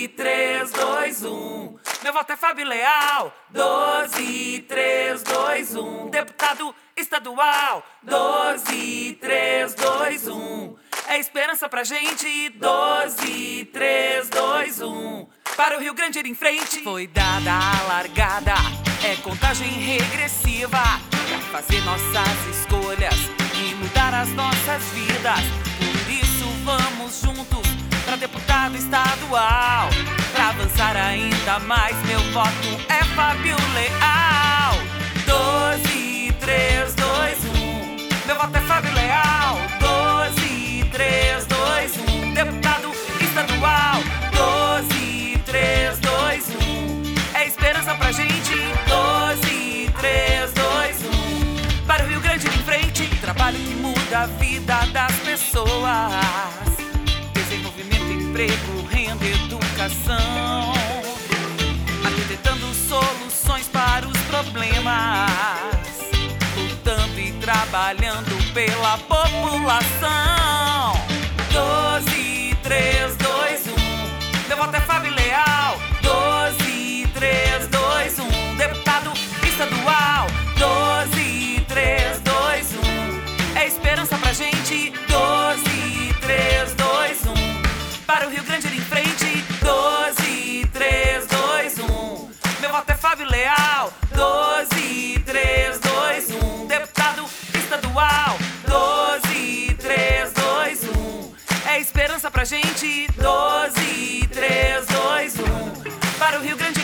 12, 3, 2, 1. Meu voto é Fábio Leal. 12, 3, 2, 1. Deputado estadual. 12, 3, 2, 1. É esperança pra gente. 12, 3, 2, 1. Para o Rio Grande ir em frente. Foi dada a largada. É contagem regressiva. Pra fazer nossas escolhas e mudar as nossas vidas. Por isso vamos juntos ainda mais, meu voto é Fábio Leal. 12, 3, 2, 1. Meu voto é Fábio Leal. 12, 3, 2, 1. Deputado estadual. 12, 3, 2, 1. É esperança pra gente. 12, 3, 2, 1. Para o Rio Grande em frente. Trabalho que muda a vida das pessoas. Lutando e trabalhando pela população. 12, 3, 2, 1. Meu é Fábio Fábio Leal. 12, 3, 2, 1. Deputado estadual. 12, 3, 2, 1. É esperança pra gente. 12, 3, 2, 1. Para o Rio Grande